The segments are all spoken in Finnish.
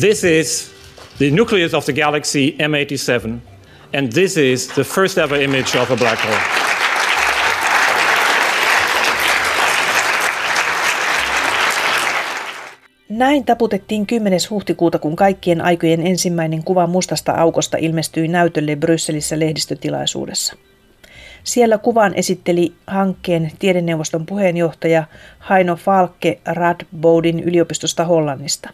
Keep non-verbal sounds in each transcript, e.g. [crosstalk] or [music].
This is the nucleus of the galaxy M87, and this is the first ever image of a black hole. Näin taputettiin 10. huhtikuuta, kun kaikkien aikojen ensimmäinen kuva mustasta aukosta ilmestyi näytölle Brysselissä lehdistötilaisuudessa. Siellä kuvan esitteli hankkeen tiedeneuvoston puheenjohtaja Haino Falke Radboudin yliopistosta Hollannista.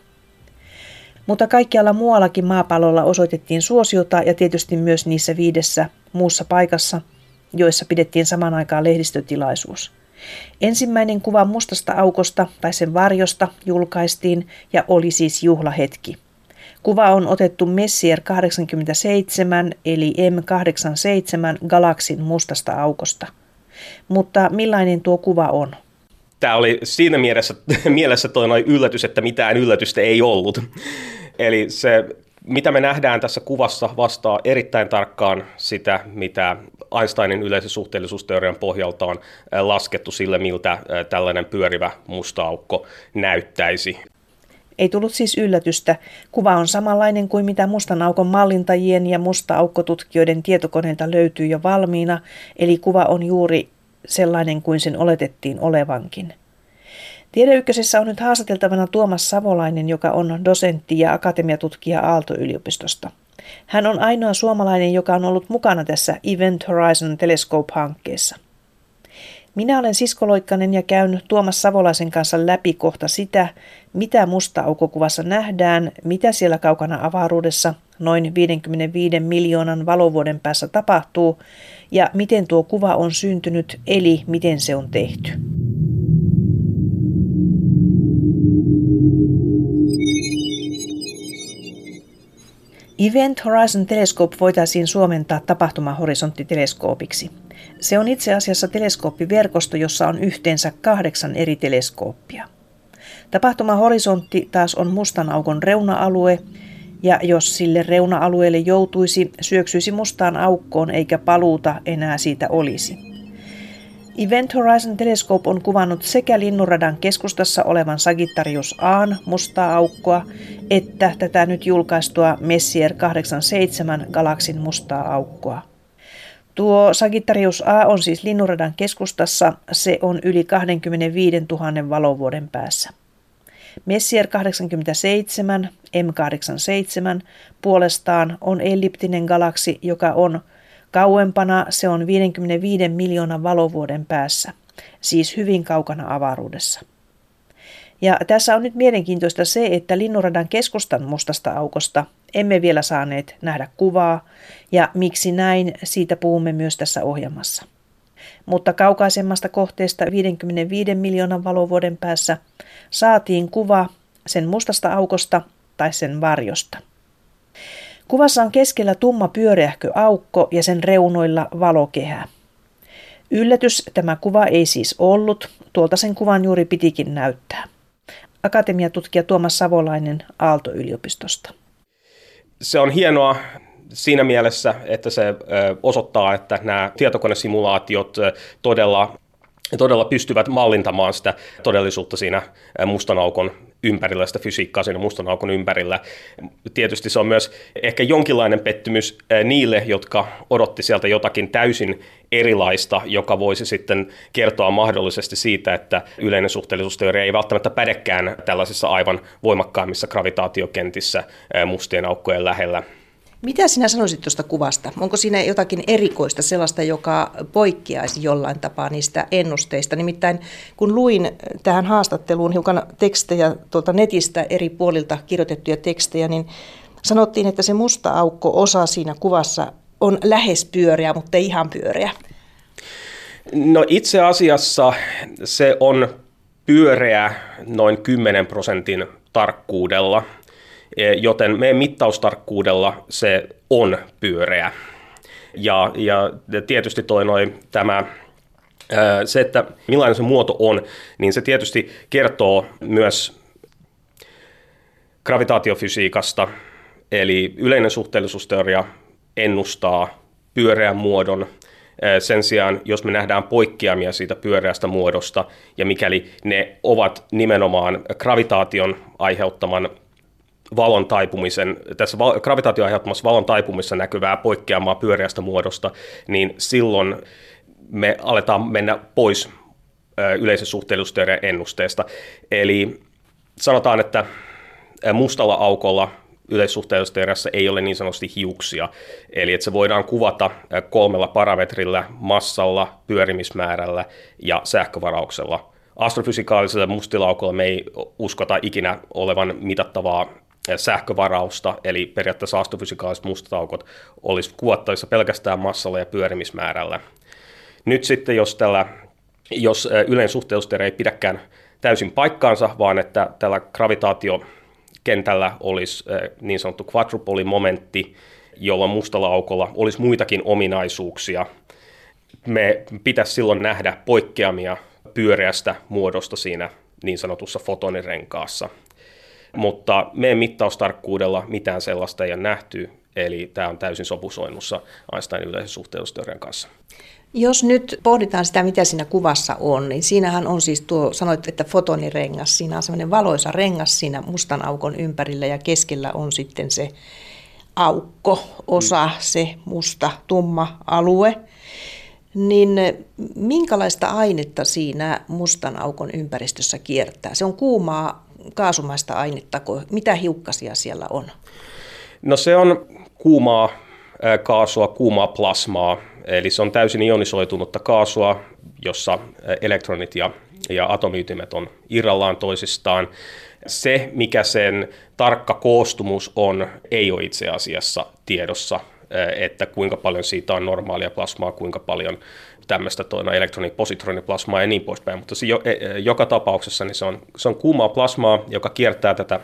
Mutta kaikkialla muuallakin maapallolla osoitettiin suosiota ja tietysti myös niissä viidessä muussa paikassa, joissa pidettiin saman aikaan lehdistötilaisuus – Ensimmäinen kuva mustasta aukosta tai sen varjosta julkaistiin ja oli siis juhlahetki. Kuva on otettu Messier 87 eli M87 galaksin mustasta aukosta. Mutta millainen tuo kuva on? Tämä oli siinä mielessä, [laughs] mielessä toi yllätys, että mitään yllätystä ei ollut. Eli se mitä me nähdään tässä kuvassa vastaa erittäin tarkkaan sitä, mitä Einsteinin yleisen suhteellisuusteorian pohjalta on laskettu sille, miltä tällainen pyörivä musta aukko näyttäisi. Ei tullut siis yllätystä. Kuva on samanlainen kuin mitä mustan aukon mallintajien ja musta aukkotutkijoiden tietokoneilta löytyy jo valmiina, eli kuva on juuri sellainen kuin sen oletettiin olevankin. Tiedeykkösessä on nyt haastateltavana Tuomas Savolainen, joka on dosentti ja akatemiatutkija Aalto-yliopistosta. Hän on ainoa suomalainen, joka on ollut mukana tässä Event Horizon Telescope-hankkeessa. Minä olen Sisko Loikkanen ja käyn Tuomas Savolaisen kanssa läpi kohta sitä, mitä musta aukokuvassa nähdään, mitä siellä kaukana avaruudessa noin 55 miljoonan valovuoden päässä tapahtuu ja miten tuo kuva on syntynyt eli miten se on tehty. Event Horizon Telescope voitaisiin suomentaa tapahtumahorisontiteleskoopiksi. Se on itse asiassa teleskooppiverkosto, jossa on yhteensä kahdeksan eri teleskooppia. Tapahtumahorisontti taas on mustan aukon reuna-alue, ja jos sille reuna-alueelle joutuisi, syöksyisi mustaan aukkoon eikä paluuta enää siitä olisi. Event Horizon Telescope on kuvannut sekä Linnunradan keskustassa olevan Sagittarius A mustaa aukkoa, että tätä nyt julkaistua Messier 87 galaksin mustaa aukkoa. Tuo Sagittarius A on siis Linnunradan keskustassa, se on yli 25 000 valovuoden päässä. Messier 87, M87, puolestaan on elliptinen galaksi, joka on Kauempana se on 55 miljoonan valovuoden päässä, siis hyvin kaukana avaruudessa. Ja tässä on nyt mielenkiintoista se, että Linnunradan keskustan mustasta aukosta emme vielä saaneet nähdä kuvaa, ja miksi näin, siitä puhumme myös tässä ohjelmassa. Mutta kaukaisemmasta kohteesta 55 miljoonan valovuoden päässä saatiin kuva sen mustasta aukosta tai sen varjosta. Kuvassa on keskellä tumma pyöreähkö aukko ja sen reunoilla valokehä. Yllätys tämä kuva ei siis ollut, tuolta sen kuvan juuri pitikin näyttää. Akatemiatutkija Tuomas Savolainen Aalto-yliopistosta. Se on hienoa siinä mielessä, että se osoittaa, että nämä tietokonesimulaatiot todella todella pystyvät mallintamaan sitä todellisuutta siinä mustan aukon ympärillä, sitä fysiikkaa siinä mustan aukon ympärillä. Tietysti se on myös ehkä jonkinlainen pettymys niille, jotka odotti sieltä jotakin täysin erilaista, joka voisi sitten kertoa mahdollisesti siitä, että yleinen suhteellisuusteoria ei välttämättä pädekään tällaisissa aivan voimakkaimmissa gravitaatiokentissä mustien aukkojen lähellä. Mitä sinä sanoisit tuosta kuvasta? Onko siinä jotakin erikoista, sellaista, joka poikkeaisi jollain tapaa niistä ennusteista? Nimittäin kun luin tähän haastatteluun hiukan tekstejä tuolta netistä eri puolilta kirjoitettuja tekstejä, niin sanottiin, että se musta aukko osa siinä kuvassa on lähes pyöreä, mutta ei ihan pyöreä. No itse asiassa se on pyöreä noin 10 prosentin tarkkuudella – joten meidän mittaustarkkuudella se on pyöreä. Ja, ja tietysti toi noin tämä se, että millainen se muoto on, niin se tietysti kertoo myös gravitaatiofysiikasta, eli yleinen suhteellisuusteoria ennustaa pyöreän muodon. Sen sijaan, jos me nähdään poikkeamia siitä pyöreästä muodosta, ja mikäli ne ovat nimenomaan gravitaation aiheuttaman valon taipumisen, tässä val- gravitaatio aiheuttamassa valon taipumisessa näkyvää poikkeamaa pyöreästä muodosta, niin silloin me aletaan mennä pois yleisen suhteellisuusteorian ennusteesta. Eli sanotaan, että mustalla aukolla yleissuhteellisuusteoriassa ei ole niin sanotusti hiuksia, eli että se voidaan kuvata kolmella parametrillä, massalla, pyörimismäärällä ja sähkövarauksella. Astrofysikaalisella mustilaukolla me ei uskota ikinä olevan mitattavaa sähkövarausta, eli periaatteessa astrofysikaaliset mustat aukot olisi kuvattavissa pelkästään massalla ja pyörimismäärällä. Nyt sitten, jos, tällä, jos yleinen suhteellisuusteoria ei pidäkään täysin paikkaansa, vaan että tällä gravitaatiokentällä olisi niin sanottu quadrupolimomentti, jolla mustalla aukolla olisi muitakin ominaisuuksia. Me pitäisi silloin nähdä poikkeamia pyöreästä muodosta siinä niin sanotussa fotonirenkaassa. Mutta meidän mittaustarkkuudella mitään sellaista ei ole nähty, eli tämä on täysin sopusoinnussa Einsteinin yleisen suhteellisuusteorian kanssa. Jos nyt pohditaan sitä, mitä siinä kuvassa on, niin siinähän on siis tuo, sanoit, että fotonirengas, siinä on semmoinen valoisa rengas siinä mustan aukon ympärillä ja keskellä on sitten se aukko, osa, se musta, tumma alue. Niin minkälaista ainetta siinä mustan aukon ympäristössä kiertää? Se on kuumaa kaasumaista ainetta, mitä hiukkasia siellä on? No se on kuumaa kaasua, kuumaa plasmaa, eli se on täysin ionisoitunutta kaasua, jossa elektronit ja, ja atomiytimet on irrallaan toisistaan. Se, mikä sen tarkka koostumus on, ei ole itse asiassa tiedossa, että kuinka paljon siitä on normaalia plasmaa, kuinka paljon tämmöistä toina elektroni-positroniplasmaa ja niin poispäin, mutta se jo, e, e, joka tapauksessa niin se, on, se on kuumaa plasmaa, joka kiertää tätä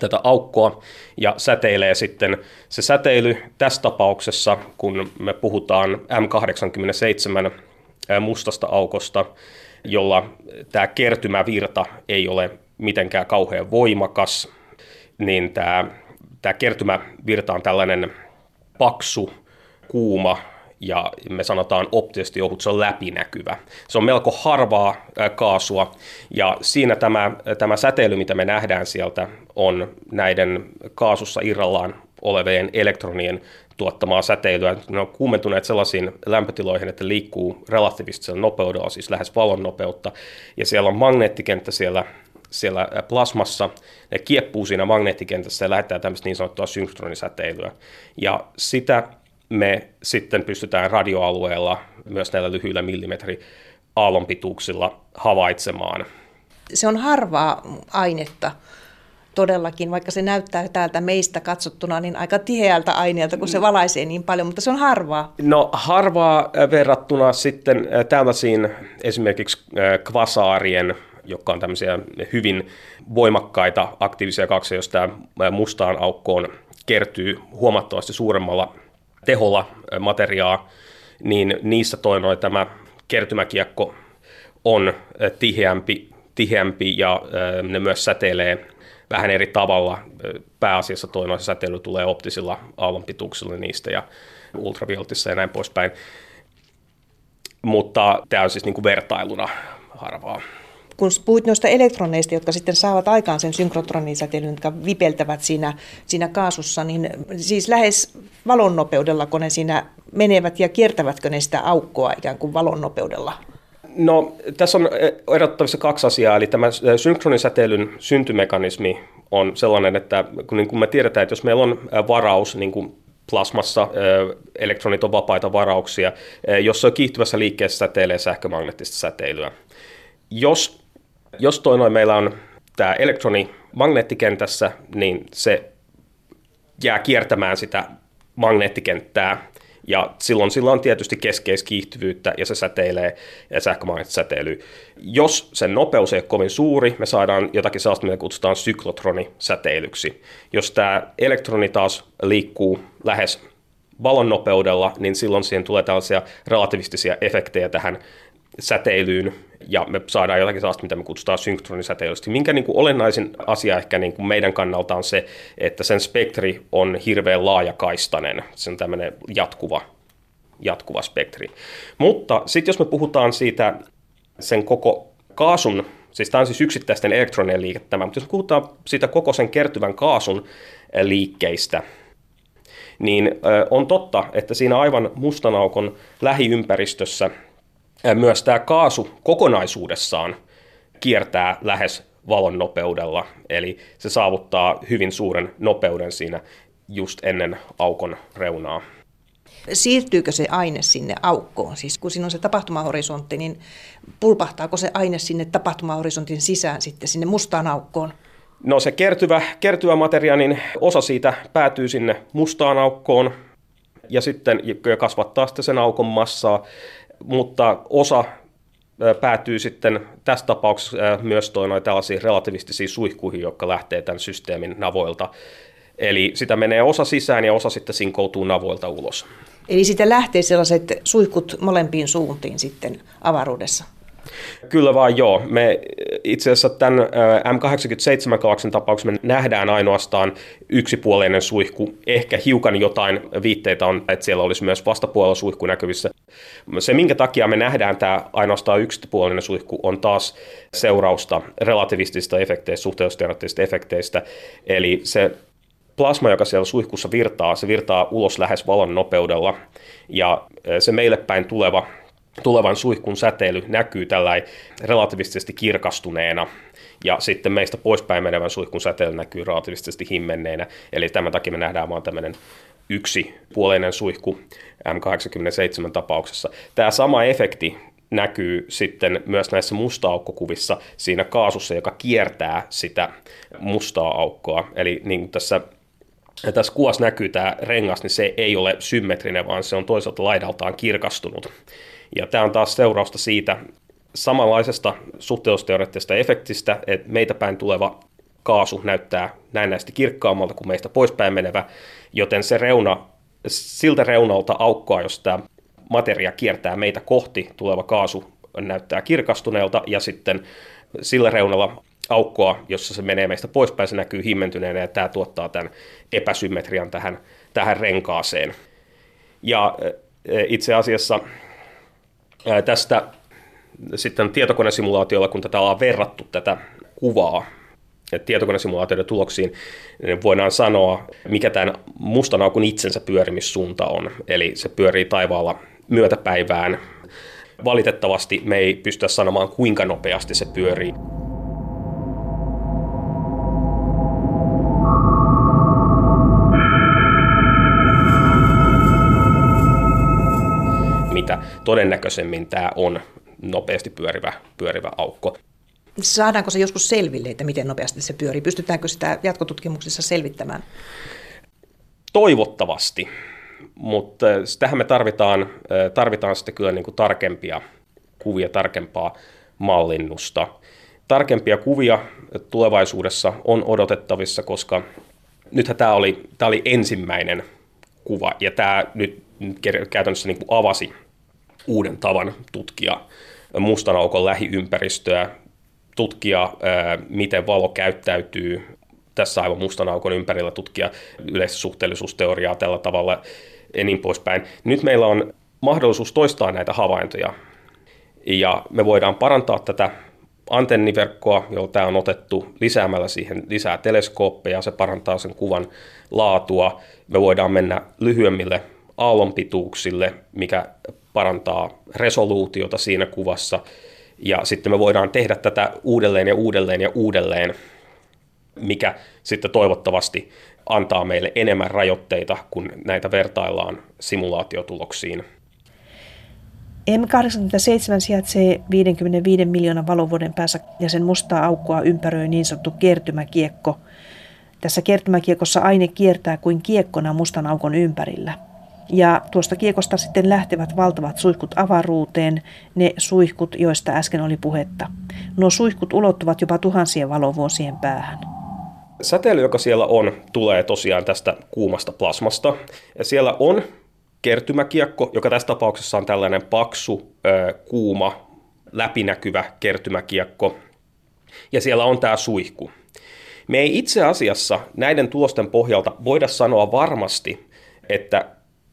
tätä aukkoa ja säteilee sitten se säteily tässä tapauksessa, kun me puhutaan M87 mustasta aukosta, jolla tämä kertymävirta ei ole mitenkään kauhean voimakas, niin tämä, tämä kertymävirta on tällainen paksu, kuuma ja me sanotaan optisesti ohut, se on läpinäkyvä. Se on melko harvaa kaasua ja siinä tämä, tämä säteily, mitä me nähdään sieltä, on näiden kaasussa irrallaan olevien elektronien tuottamaa säteilyä. Ne on kuumentuneet sellaisiin lämpötiloihin, että liikkuu relatiivistisella nopeudella, siis lähes valon nopeutta, ja siellä on magneettikenttä siellä siellä plasmassa, ne kieppuu siinä magneettikentässä ja lähettää tämmöistä niin sanottua synkronisäteilyä. Ja sitä me sitten pystytään radioalueella myös näillä lyhyillä millimetri aallonpituuksilla havaitsemaan. Se on harvaa ainetta todellakin, vaikka se näyttää täältä meistä katsottuna niin aika tiheältä aineelta, kun se mm. valaisee niin paljon, mutta se on harvaa. No harvaa äh, verrattuna sitten äh, tällaisiin esimerkiksi äh, kvasaarien, jotka on tämmöisiä hyvin voimakkaita aktiivisia kaksia, jos tämä mustaan aukkoon kertyy huomattavasti suuremmalla teholla materiaa, niin niissä toinoin tämä kertymäkiekko on tiheämpi, tiheämpi ja ne myös säteilee vähän eri tavalla. Pääasiassa toinoin se säteily tulee optisilla aallonpituuksilla niistä ja ultravioltissa ja näin poispäin. Mutta tämä on siis niin kuin vertailuna harvaa kun puhuit noista elektroneista, jotka sitten saavat aikaan sen synkrotroninisäteilyn, jotka vipeltävät siinä, siinä kaasussa, niin siis lähes valon nopeudella, kun ne siinä menevät ja kiertävätkö ne sitä aukkoa ikään kuin valon nopeudella? No, tässä on erottavissa kaksi asiaa, eli tämä synkronisäteilyn syntymekanismi on sellainen, että kun, niin kun me tiedetään, että jos meillä on varaus, niin kuin plasmassa elektronit on vapaita varauksia, jossa on kiihtyvässä liikkeessä säteilee sähkömagneettista säteilyä. Jos jos toi noin meillä on tämä elektroni magneettikentässä, niin se jää kiertämään sitä magneettikenttää, ja silloin sillä on tietysti keskeiskiihtyvyyttä ja se säteilee ja sähkömagneettista säteilyä. Jos sen nopeus ei ole kovin suuri, me saadaan jotakin sellaista, mitä kutsutaan syklotronisäteilyksi. Jos tämä elektroni taas liikkuu lähes valon nopeudella, niin silloin siihen tulee tällaisia relativistisia efektejä tähän säteilyyn, ja me saadaan jotakin sellaista, mitä me kutsutaan synkronisäteilystä. Minkä niin kuin olennaisin asia ehkä niin kuin meidän kannalta on se, että sen spektri on hirveän laajakaistainen. Se on tämmöinen jatkuva, jatkuva spektri. Mutta sitten jos me puhutaan siitä sen koko kaasun Siis tämä on siis yksittäisten elektronien liikettämä, mutta jos puhutaan siitä koko sen kertyvän kaasun liikkeistä, niin on totta, että siinä aivan mustan aukon lähiympäristössä myös tämä kaasu kokonaisuudessaan kiertää lähes valon nopeudella, eli se saavuttaa hyvin suuren nopeuden siinä just ennen aukon reunaa. Siirtyykö se aine sinne aukkoon? Siis kun siinä on se tapahtumahorisontti, niin pulpahtaako se aine sinne tapahtumahorisontin sisään sitten sinne mustaan aukkoon? No se kertyvä, kertyvä materia, niin osa siitä päätyy sinne mustaan aukkoon ja sitten kasvattaa sitten sen aukon massaa, mutta osa päätyy sitten tässä tapauksessa myös toi noin tällaisiin relativistisiin suihkuihin, jotka lähtee tämän systeemin navoilta. Eli sitä menee osa sisään ja osa sitten sinkoutuu navoilta ulos. Eli sitä lähtee sellaiset suihkut molempiin suuntiin sitten avaruudessa? Kyllä vaan joo. Me itse asiassa tämän M87-galaksin tapauksessa me nähdään ainoastaan yksipuoleinen suihku. Ehkä hiukan jotain viitteitä on, että siellä olisi myös vastapuolella suihku näkyvissä. Se, minkä takia me nähdään tämä ainoastaan yksipuolinen suihku, on taas seurausta relativistisista efekteistä, suhteellisuusteoreettisista efekteistä. Eli se plasma, joka siellä suihkussa virtaa, se virtaa ulos lähes valon nopeudella. Ja se meille päin tuleva tulevan suihkun säteily näkyy tällä relativistisesti kirkastuneena, ja sitten meistä poispäin menevän suihkun säteily näkyy relativistisesti himmenneenä, eli tämän takia me nähdään vaan tämmöinen yksi puoleinen suihku M87 tapauksessa. Tämä sama efekti näkyy sitten myös näissä musta-aukkokuvissa siinä kaasussa, joka kiertää sitä mustaa aukkoa. Eli niin kuin tässä, tässä kuvassa näkyy tämä rengas, niin se ei ole symmetrinen, vaan se on toisaalta laidaltaan kirkastunut. Ja tämä on taas seurausta siitä samanlaisesta suhteellisuusteoreettisesta efektistä, että meitä päin tuleva kaasu näyttää näennäisesti kirkkaammalta kuin meistä poispäin menevä, joten se reuna, siltä reunalta aukkoa, jos tämä materia kiertää meitä kohti, tuleva kaasu näyttää kirkastuneelta, ja sitten sillä reunalla aukkoa, jossa se menee meistä poispäin, se näkyy himmentyneenä, ja tämä tuottaa tämän epäsymmetrian tähän, tähän renkaaseen. Ja e, itse asiassa tästä sitten tietokonesimulaatiolla, kun tätä ollaan verrattu tätä kuvaa tietokonesimulaatioiden tuloksiin, niin voidaan sanoa, mikä tämän mustan aukun itsensä pyörimissuunta on. Eli se pyörii taivaalla myötäpäivään. Valitettavasti me ei pystytä sanomaan, kuinka nopeasti se pyörii. Todennäköisemmin tämä on nopeasti pyörivä, pyörivä aukko. Saadaanko se joskus selville, että miten nopeasti se pyörii? Pystytäänkö sitä jatkotutkimuksissa selvittämään? Toivottavasti, mutta tähän me tarvitaan, tarvitaan sitten kyllä niin kuin tarkempia kuvia, tarkempaa mallinnusta. Tarkempia kuvia tulevaisuudessa on odotettavissa, koska nythän tämä oli, tämä oli ensimmäinen kuva, ja tämä nyt käytännössä niin kuin avasi uuden tavan tutkia mustan aukon lähiympäristöä, tutkia, miten valo käyttäytyy tässä aivan mustan aukon ympärillä, tutkia yleistä suhteellisuusteoriaa tällä tavalla ja niin poispäin. Nyt meillä on mahdollisuus toistaa näitä havaintoja, ja me voidaan parantaa tätä antenniverkkoa, jolla tämä on otettu lisäämällä siihen lisää teleskooppeja, se parantaa sen kuvan laatua. Me voidaan mennä lyhyemmille aallonpituuksille, mikä parantaa resoluutiota siinä kuvassa. Ja sitten me voidaan tehdä tätä uudelleen ja uudelleen ja uudelleen, mikä sitten toivottavasti antaa meille enemmän rajoitteita, kun näitä vertaillaan simulaatiotuloksiin. M87 sijaitsee 55 miljoonan valovuoden päässä ja sen mustaa aukkoa ympäröi niin sanottu kertymäkiekko. Tässä kertymäkiekossa aine kiertää kuin kiekkona mustan aukon ympärillä – ja tuosta kiekosta sitten lähtevät valtavat suihkut avaruuteen, ne suihkut, joista äsken oli puhetta. Nuo suihkut ulottuvat jopa tuhansien valovuosien päähän. Säteily, joka siellä on, tulee tosiaan tästä kuumasta plasmasta. Ja siellä on kertymäkiekko, joka tässä tapauksessa on tällainen paksu, kuuma, läpinäkyvä kertymäkiekko. Ja siellä on tämä suihku. Me ei itse asiassa näiden tulosten pohjalta voida sanoa varmasti, että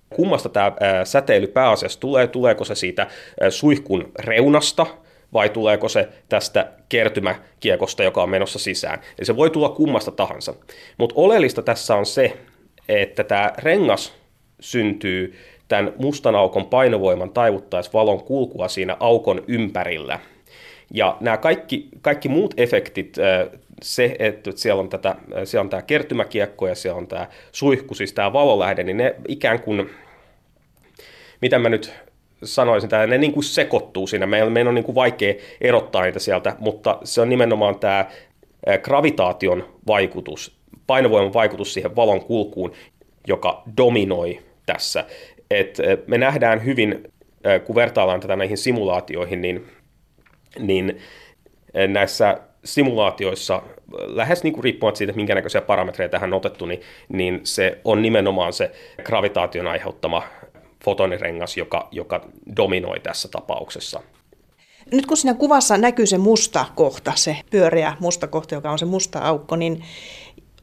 kummasta tämä säteily pääasiassa tulee, tuleeko se siitä suihkun reunasta vai tuleeko se tästä kertymäkiekosta, joka on menossa sisään. Eli se voi tulla kummasta tahansa. Mutta oleellista tässä on se, että tämä rengas syntyy tämän mustan aukon painovoiman taivuttaessa valon kulkua siinä aukon ympärillä. Ja nämä kaikki, kaikki muut efektit, se, että siellä on, tätä, siellä on tämä kertymäkiekko ja siellä on tämä suihku, siis tämä valolähde, niin ne ikään kuin, mitä mä nyt sanoisin, että ne niin kuin sekoittuu siinä. Meillä, meidän on niin kuin vaikea erottaa niitä sieltä, mutta se on nimenomaan tämä gravitaation vaikutus, painovoiman vaikutus siihen valon kulkuun, joka dominoi tässä. Et me nähdään hyvin, kun vertaillaan tätä näihin simulaatioihin, niin, niin näissä simulaatioissa, lähes niin kuin riippumatta siitä, minkä näköisiä parametreja tähän on otettu, niin, niin se on nimenomaan se gravitaation aiheuttama fotonirengas, joka, joka dominoi tässä tapauksessa. Nyt kun siinä kuvassa näkyy se musta kohta, se pyöreä musta kohta, joka on se musta aukko, niin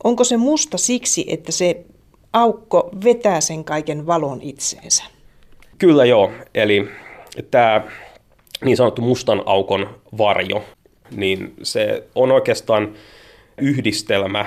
onko se musta siksi, että se aukko vetää sen kaiken valon itseensä? Kyllä joo, eli tämä niin sanottu mustan aukon varjo, niin se on oikeastaan yhdistelmä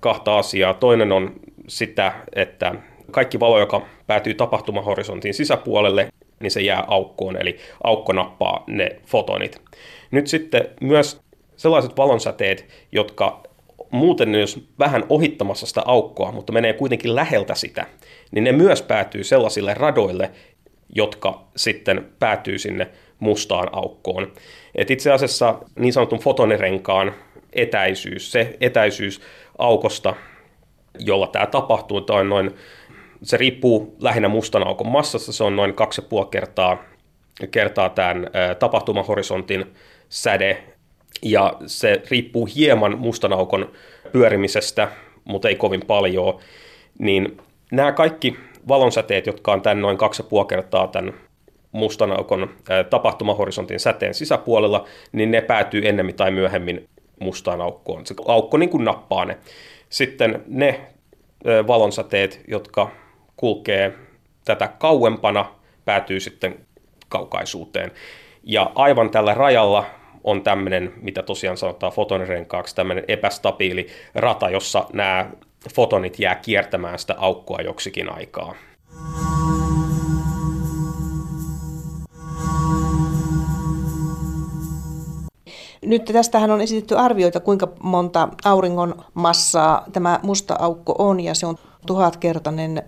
kahta asiaa. Toinen on sitä, että kaikki valo, joka päätyy tapahtumahorisontin sisäpuolelle, niin se jää aukkoon, eli aukko nappaa ne fotonit. Nyt sitten myös sellaiset valonsäteet, jotka muuten jos vähän ohittamassa sitä aukkoa, mutta menee kuitenkin läheltä sitä, niin ne myös päätyy sellaisille radoille, jotka sitten päätyy sinne mustaan aukkoon. Et itse asiassa niin sanotun fotonirenkaan etäisyys, se etäisyys aukosta, jolla tämä tapahtuu, tämä on noin se riippuu lähinnä mustan aukon massasta, se on noin 2,5 kertaa, kertaa tämän tapahtumahorisontin säde, ja se riippuu hieman mustan aukon pyörimisestä, mutta ei kovin paljon, niin nämä kaikki valonsäteet, jotka on tämän noin 2,5 kertaa tämän mustan aukon tapahtumahorisontin säteen sisäpuolella, niin ne päätyy ennemmin tai myöhemmin mustaan aukkoon. Se aukko niin kuin nappaa ne. Sitten ne valonsäteet, jotka kulkee tätä kauempana, päätyy sitten kaukaisuuteen. Ja aivan tällä rajalla on tämmöinen, mitä tosiaan sanotaan fotonirenkaaksi, tämmöinen epästabiili rata, jossa nämä fotonit jää kiertämään sitä aukkoa joksikin aikaa. Nyt tästähän on esitetty arvioita, kuinka monta auringon massaa tämä musta aukko on, ja se on tuhatkertainen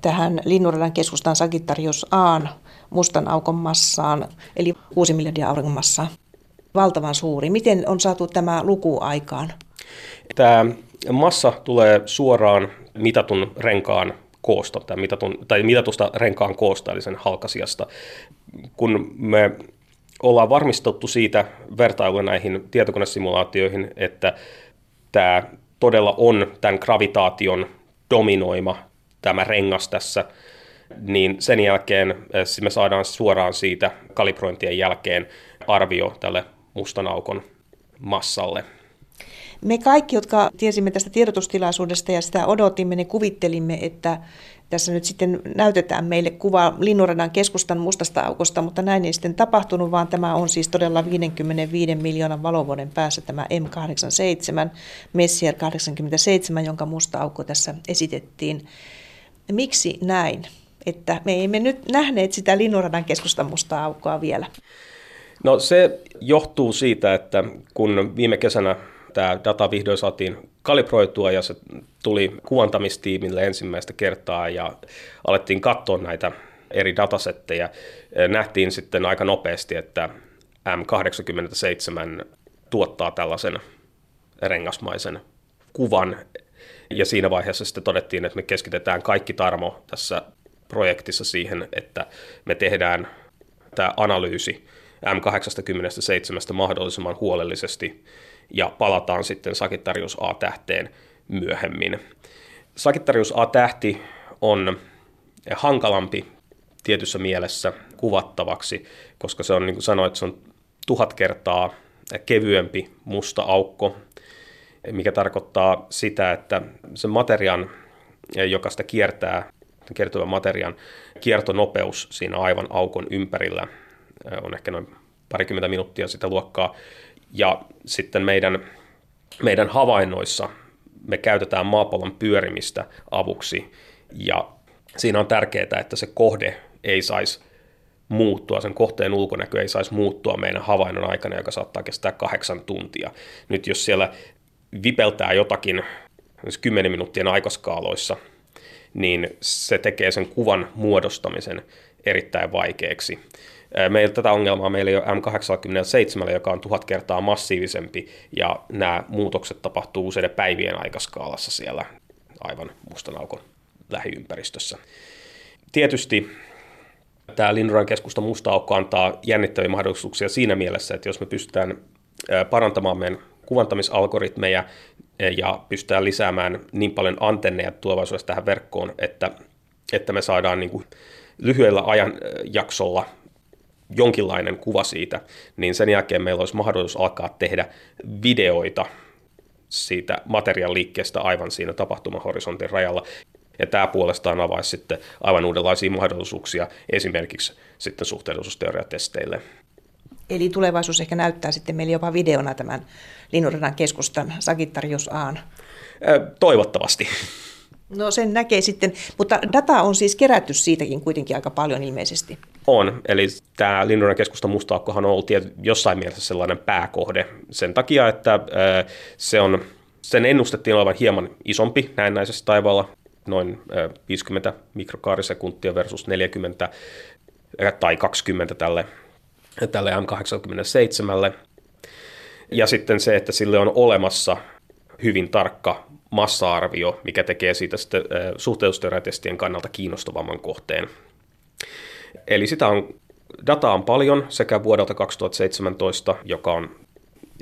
tähän Linnunradan keskustan Sagittarius Aan mustan aukon massaan, eli 6 miljardia auringon massaa. Valtavan suuri. Miten on saatu tämä luku aikaan? Tämä massa tulee suoraan mitatun renkaan koosta, tai, mitatun, tai mitatusta renkaan koosta, eli sen halkasiasta. Kun me ollaan varmistettu siitä vertailuja näihin tietokonesimulaatioihin, että tämä todella on tämän gravitaation dominoima tämä rengas tässä, niin sen jälkeen eh, me saadaan suoraan siitä kalibrointien jälkeen arvio tälle mustan aukon massalle. Me kaikki, jotka tiesimme tästä tiedotustilaisuudesta ja sitä odotimme, niin kuvittelimme, että tässä nyt sitten näytetään meille kuva Linnunradan keskustan mustasta aukosta, mutta näin ei sitten tapahtunut, vaan tämä on siis todella 55 miljoonan valovuoden päässä tämä M87, Messier 87, jonka musta aukko tässä esitettiin. Miksi näin? Että me emme nyt nähneet sitä Linnunradan keskustan mustaa aukkoa vielä. No se johtuu siitä, että kun viime kesänä tämä data vihdoin saatiin kalibroitua ja se tuli kuvantamistiimille ensimmäistä kertaa ja alettiin katsoa näitä eri datasetteja, nähtiin sitten aika nopeasti, että M87 tuottaa tällaisen rengasmaisen kuvan. Ja siinä vaiheessa sitten todettiin, että me keskitetään kaikki tarmo tässä projektissa siihen, että me tehdään tämä analyysi M87 mahdollisimman huolellisesti ja palataan sitten Sagittarius A-tähteen myöhemmin. Sagittarius A-tähti on hankalampi tietyssä mielessä kuvattavaksi, koska se on, niin kuin sanoit, se on tuhat kertaa kevyempi musta aukko mikä tarkoittaa sitä, että se materiaan, joka sitä kiertää, kiertyvän materiaan kiertonopeus siinä aivan aukon ympärillä on ehkä noin parikymmentä minuuttia sitä luokkaa. Ja sitten meidän, meidän havainnoissa me käytetään maapallon pyörimistä avuksi ja siinä on tärkeää, että se kohde ei saisi muuttua, sen kohteen ulkonäkö ei saisi muuttua meidän havainnon aikana, joka saattaa kestää kahdeksan tuntia. Nyt jos siellä vipeltää jotakin 10 minuuttien aikaskaaloissa, niin se tekee sen kuvan muodostamisen erittäin vaikeaksi. Meillä tätä ongelmaa meillä ei ole M87, joka on tuhat kertaa massiivisempi, ja nämä muutokset tapahtuu useiden päivien aikaskaalassa siellä aivan mustan aukon lähiympäristössä. Tietysti tämä Linnuran keskusta musta aukko antaa jännittäviä mahdollisuuksia siinä mielessä, että jos me pystytään parantamaan meidän kuvantamisalgoritmeja ja pystytään lisäämään niin paljon antenneja tulevaisuudessa tähän verkkoon, että, että me saadaan niin kuin lyhyellä ajanjaksolla jonkinlainen kuva siitä, niin sen jälkeen meillä olisi mahdollisuus alkaa tehdä videoita siitä materiaan liikkeestä aivan siinä tapahtumahorisontin rajalla. Ja tämä puolestaan avaisi sitten aivan uudenlaisia mahdollisuuksia esimerkiksi sitten suhteellisuusteoriatesteille. Eli tulevaisuus ehkä näyttää sitten meille jopa videona tämän Linnunradan keskustan Sagittarius Aan. Toivottavasti. No sen näkee sitten, mutta data on siis kerätty siitäkin kuitenkin aika paljon ilmeisesti. On, eli tämä Linnunradan keskustan mustaukkohan on ollut jossain mielessä sellainen pääkohde sen takia, että se on, sen ennustettiin olevan hieman isompi näennäisessä taivaalla, noin 50 mikrokaarisekuntia versus 40 tai 20 tälle, tälle M87. Ja sitten se, että sille on olemassa hyvin tarkka massa-arvio, mikä tekee siitä sitten kannalta kiinnostavamman kohteen. Eli sitä on, dataa on paljon sekä vuodelta 2017, joka on,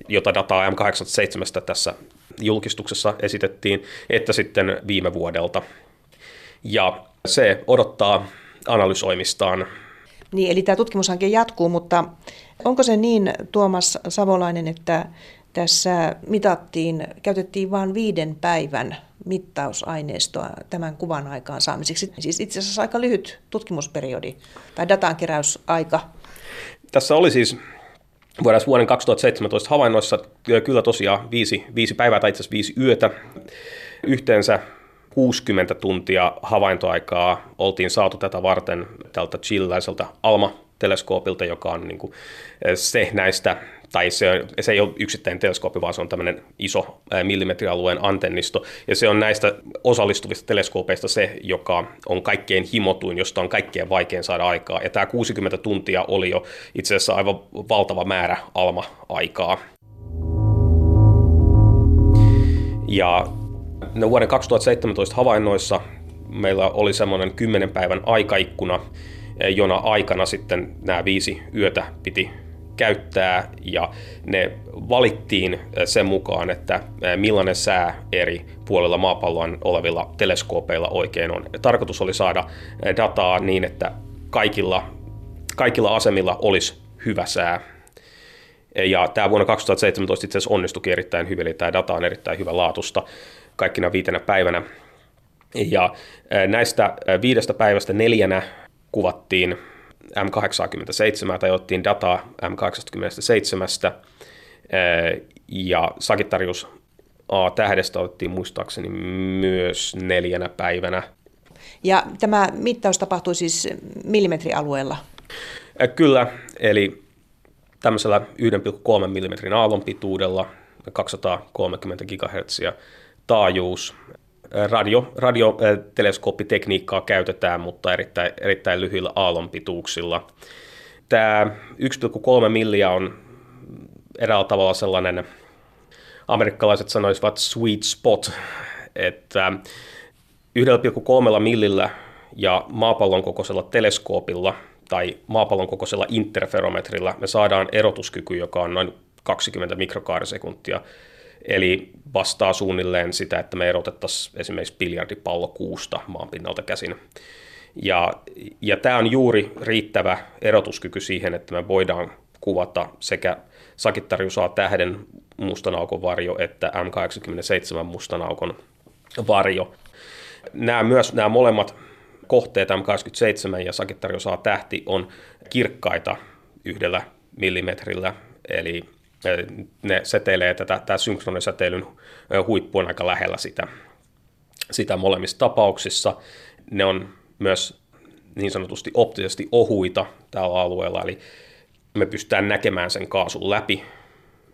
jota dataa M87 tässä julkistuksessa esitettiin, että sitten viime vuodelta. Ja se odottaa analysoimistaan. Niin, eli tämä tutkimushanke jatkuu, mutta onko se niin, Tuomas Savolainen, että tässä mitattiin, käytettiin vain viiden päivän mittausaineistoa tämän kuvan aikaan saamiseksi. Siis itse asiassa aika lyhyt tutkimusperiodi tai datankeräysaika. Tässä oli siis vuoden 2017 havainnoissa kyllä tosiaan viisi, viisi päivää tai itse asiassa viisi yötä. Yhteensä 60 tuntia havaintoaikaa oltiin saatu tätä varten tältä chilläiseltä ALMA-teleskoopilta, joka on niin kuin se näistä tai se, se ei ole yksittäinen teleskooppi, vaan se on tämmöinen iso millimetrialueen antennisto, ja se on näistä osallistuvista teleskoopeista se, joka on kaikkein himotuin, josta on kaikkein vaikein saada aikaa, ja tämä 60 tuntia oli jo itse asiassa aivan valtava määrä alma-aikaa. Ja no vuoden 2017 havainnoissa meillä oli semmoinen 10 päivän aikaikkuna, jona aikana sitten nämä viisi yötä piti käyttää ja ne valittiin sen mukaan, että millainen sää eri puolilla maapalloa olevilla teleskoopeilla oikein on. Tarkoitus oli saada dataa niin, että kaikilla, kaikilla asemilla olisi hyvä sää. Ja tämä vuonna 2017 itse asiassa onnistuikin erittäin hyvin, eli tämä data on erittäin hyvä laatusta kaikkina viitenä päivänä. Ja näistä viidestä päivästä neljänä kuvattiin M87 tai otettiin dataa M87 ja Sagittarius A-tähdestä otettiin muistaakseni myös neljänä päivänä. Ja tämä mittaus tapahtui siis millimetrialueella? Kyllä, eli tämmöisellä 1,3 mm aallon pituudella 230 GHz taajuus radio, radioteleskooppitekniikkaa käytetään, mutta erittäin, erittäin lyhyillä aallonpituuksilla. Tämä 1,3 milliä on eräällä tavalla sellainen, amerikkalaiset sanoisivat sweet spot, että 1,3 millillä ja maapallon kokoisella teleskoopilla tai maapallon kokoisella interferometrilla me saadaan erotuskyky, joka on noin 20 mikrokaarisekuntia Eli vastaa suunnilleen sitä, että me erotettaisiin esimerkiksi biljardipallo kuusta maanpinnalta käsin. Ja, ja tämä on juuri riittävä erotuskyky siihen, että me voidaan kuvata sekä Sagittarius A tähden mustan aukon varjo että M87 mustan aukon varjo. Nämä, myös nämä molemmat kohteet M87 ja Sagittarius A tähti on kirkkaita yhdellä millimetrillä, eli ne seteilee tätä, tämä synkronisäteilyn huippu on aika lähellä sitä, sitä molemmissa tapauksissa. Ne on myös niin sanotusti optisesti ohuita tällä alueella, eli me pystytään näkemään sen kaasun läpi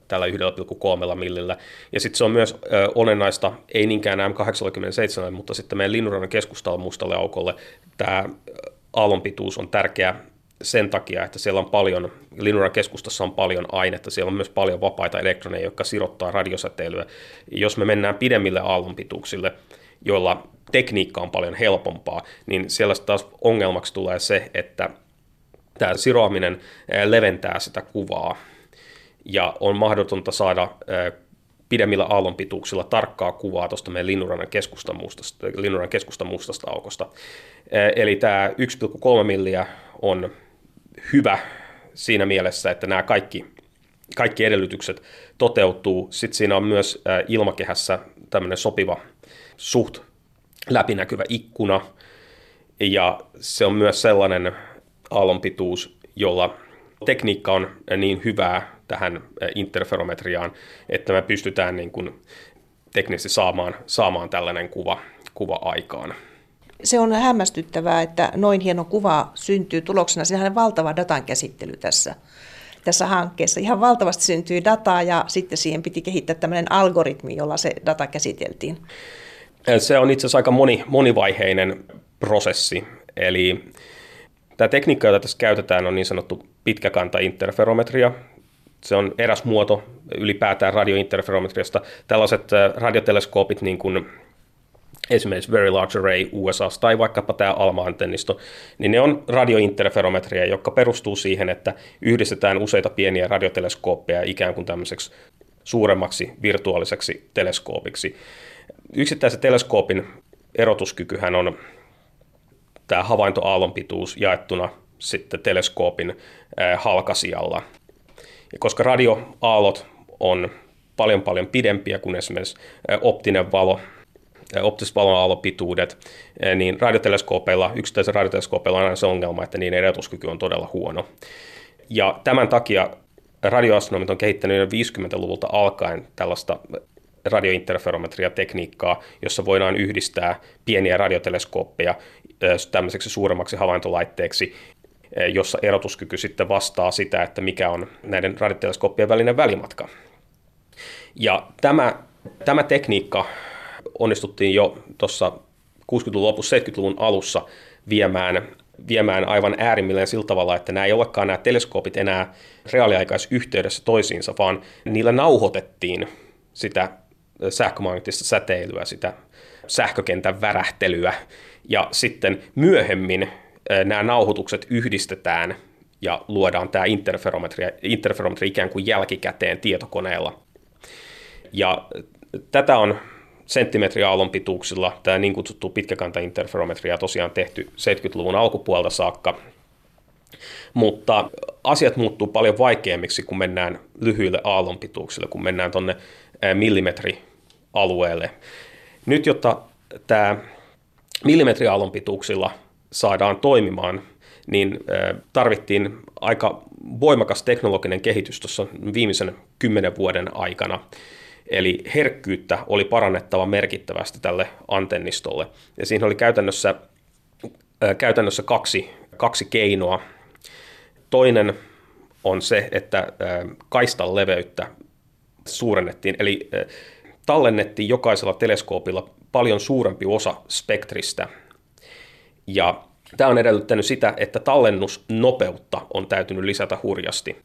tällä 1,3 millillä. Ja sitten se on myös ö, olennaista, ei niinkään M87, mutta sitten meidän linnunrannan keskustalla mustalle aukolle tämä aallonpituus on tärkeä sen takia, että siellä on paljon, linnunran keskustassa on paljon ainetta, siellä on myös paljon vapaita elektroneja, jotka sirottaa radiosäteilyä. Jos me mennään pidemmille aallonpituuksille, joilla tekniikka on paljon helpompaa, niin siellä taas ongelmaksi tulee se, että tämä siroaminen leventää sitä kuvaa ja on mahdotonta saada pidemmillä aallonpituuksilla tarkkaa kuvaa tuosta meidän linnurannan keskustan mustasta, linnunrannan keskustan mustasta aukosta. Eli tämä 1,3 milliä on hyvä siinä mielessä, että nämä kaikki, kaikki edellytykset toteutuu. Sitten siinä on myös ilmakehässä tämmöinen sopiva suht läpinäkyvä ikkuna, ja se on myös sellainen aallonpituus, jolla tekniikka on niin hyvää tähän interferometriaan, että me pystytään niin kuin teknisesti saamaan, saamaan tällainen kuva, kuva aikaan. Se on hämmästyttävää, että noin hieno kuva syntyy tuloksena. Siinähän on valtava datan käsittely tässä, tässä hankkeessa. Ihan valtavasti syntyy dataa ja sitten siihen piti kehittää tämmöinen algoritmi, jolla se data käsiteltiin. Se on itse asiassa aika moni, monivaiheinen prosessi. Eli tämä tekniikka, jota tässä käytetään, on niin sanottu pitkäkanta-interferometria. Se on eräs muoto ylipäätään radiointerferometriasta. Tällaiset radioteleskoopit, niin kuin esimerkiksi Very Large Array USA tai vaikkapa tämä ALMA-antennisto, niin ne on radiointerferometria, joka perustuu siihen, että yhdistetään useita pieniä radioteleskooppeja ikään kuin tämmöiseksi suuremmaksi virtuaaliseksi teleskoopiksi. Yksittäisen teleskoopin erotuskykyhän on tämä havaintoaallonpituus jaettuna sitten teleskoopin halkasijalla. Ja koska radioaallot on paljon paljon pidempiä kuin esimerkiksi optinen valo, optiset valonaalopituudet, niin radioteleskoopeilla, yksittäisillä radioteleskopeilla on aina se ongelma, että niiden erotuskyky on todella huono. Ja tämän takia radioastronomit on kehittänyt 50-luvulta alkaen tällaista radiointerferometria-tekniikkaa, jossa voidaan yhdistää pieniä radioteleskooppeja tämmöiseksi suuremmaksi havaintolaitteeksi, jossa erotuskyky sitten vastaa sitä, että mikä on näiden radioteleskooppien välinen välimatka. Ja tämä, tämä tekniikka onnistuttiin jo tuossa 60-luvun lopussa, 70-luvun alussa viemään, viemään aivan äärimmilleen sillä tavalla, että nämä ei olekaan nämä teleskoopit enää reaaliaikaisyhteydessä toisiinsa, vaan niillä nauhoitettiin sitä sähkömagneettista säteilyä, sitä sähkökentän värähtelyä, ja sitten myöhemmin nämä nauhoitukset yhdistetään ja luodaan tämä interferometri, interferometri ikään kuin jälkikäteen tietokoneella. Ja tätä on senttimetriaallon pituuksilla tämä niin kutsuttu pitkäkanta-interferometria tosiaan tehty 70-luvun alkupuolta saakka, mutta asiat muuttuu paljon vaikeammiksi, kun mennään lyhyille aallonpituuksille, kun mennään tuonne millimetrialueelle. Nyt, jotta tämä millimetriaallonpituuksilla saadaan toimimaan, niin tarvittiin aika voimakas teknologinen kehitys tuossa viimeisen kymmenen vuoden aikana. Eli herkkyyttä oli parannettava merkittävästi tälle antennistolle. Ja siinä oli käytännössä, käytännössä kaksi, kaksi keinoa. Toinen on se, että kaistan leveyttä suurennettiin, eli tallennettiin jokaisella teleskoopilla paljon suurempi osa spektristä. Ja tämä on edellyttänyt sitä, että tallennusnopeutta on täytynyt lisätä hurjasti.